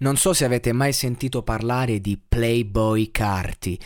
Non so se avete mai sentito parlare di Playboy Carti,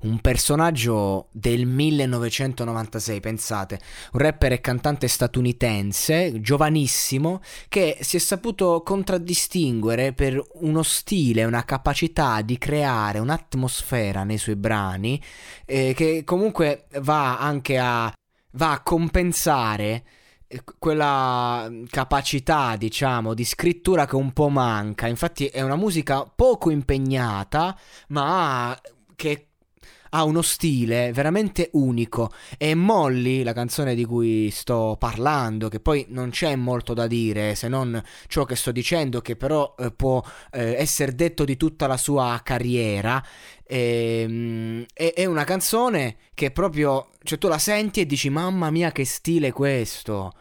un personaggio del 1996, pensate, un rapper e cantante statunitense, giovanissimo, che si è saputo contraddistinguere per uno stile, una capacità di creare un'atmosfera nei suoi brani, eh, che comunque va anche a, va a compensare quella capacità, diciamo, di scrittura che un po' manca. Infatti è una musica poco impegnata, ma che ha uno stile veramente unico. E Molly, la canzone di cui sto parlando, che poi non c'è molto da dire se non ciò che sto dicendo, che però eh, può eh, essere detto di tutta la sua carriera. E, è, è una canzone che proprio, cioè tu la senti e dici mamma mia che stile questo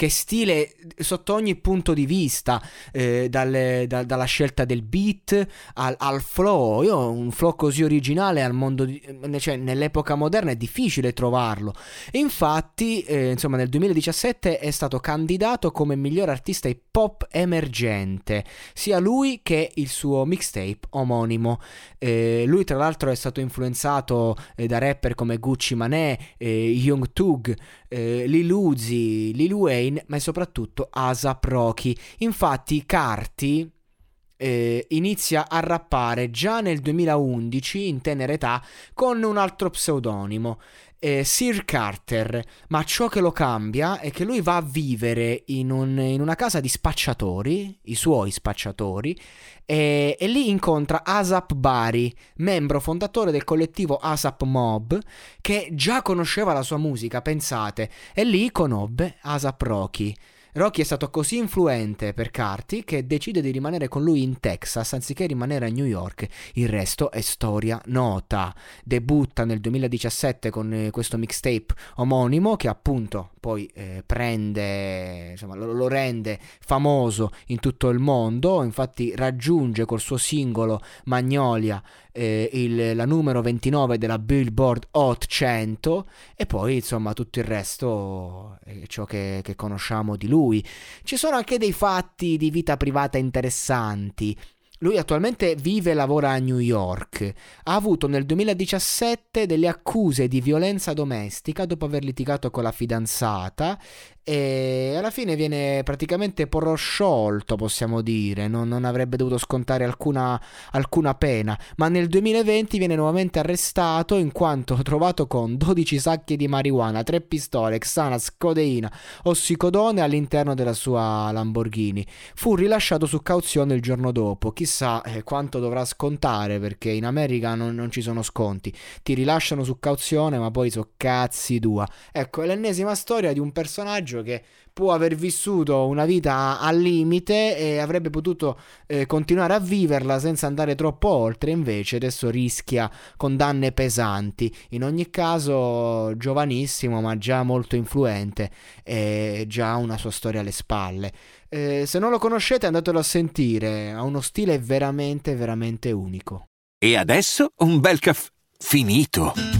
che stile sotto ogni punto di vista, eh, dalle, da, dalla scelta del beat al, al, flow. Io un flow così originale al mondo di, cioè, nell'epoca moderna è difficile trovarlo. infatti, eh, insomma, nel 2017 è stato candidato come miglior artista hip hop emergente, sia lui che il suo mixtape omonimo. Eh, lui, tra l'altro, è stato influenzato eh, da rapper come Gucci Mané, Young Tug, eh, Lil Uzi, Lil Wayne Kane, ma soprattutto ASAP Rocky. Infatti Carti eh, inizia a rappare già nel 2011 in tenera età con un altro pseudonimo. Eh, Sir Carter, ma ciò che lo cambia è che lui va a vivere in, un, in una casa di spacciatori, i suoi spacciatori, e, e, lì incontra Asap Bari, membro fondatore del collettivo Asap Mob, che già conosceva la sua musica, pensate, e lì conobbe Asap Rocky. Rocky è stato così influente per Carti che decide di rimanere con lui in Texas anziché rimanere a New York. Il resto è storia nota. Debutta nel 2017 con eh, questo mixtape omonimo che appunto poi eh, prende, insomma, lo, lo, rende famoso in tutto il mondo, infatti raggiunge col suo singolo Magnolia eh, il, la numero 29 della Billboard Hot 100 e poi insomma tutto il resto è ciò che, che conosciamo di lui. Ci sono anche dei fatti di vita privata interessanti. Lui attualmente vive e lavora a New York. Ha avuto nel 2017 delle accuse di violenza domestica dopo aver litigato con la fidanzata e alla fine viene praticamente prosciolto, possiamo dire, non, non avrebbe dovuto scontare alcuna, alcuna, pena, ma nel 2020 viene nuovamente arrestato in quanto trovato con 12 sacchi di marijuana, 3 pistole, Xanax, codeina, ossicodone all'interno della sua Lamborghini. Fu rilasciato su cauzione il giorno dopo, chissà eh, quanto dovrà scontare perché in America non, non ci sono sconti, ti rilasciano su cauzione ma poi so cazzi tua. Ecco, è l'ennesima storia di un personaggio che può aver vissuto una vita al limite e avrebbe potuto eh, continuare a viverla senza andare troppo oltre, invece adesso rischia condanne pesanti. In ogni caso, giovanissimo, ma già molto influente e già una sua storia alle spalle. Eh, se non lo conoscete, andatelo a sentire, ha uno stile veramente, veramente unico. E adesso un bel caffè finito.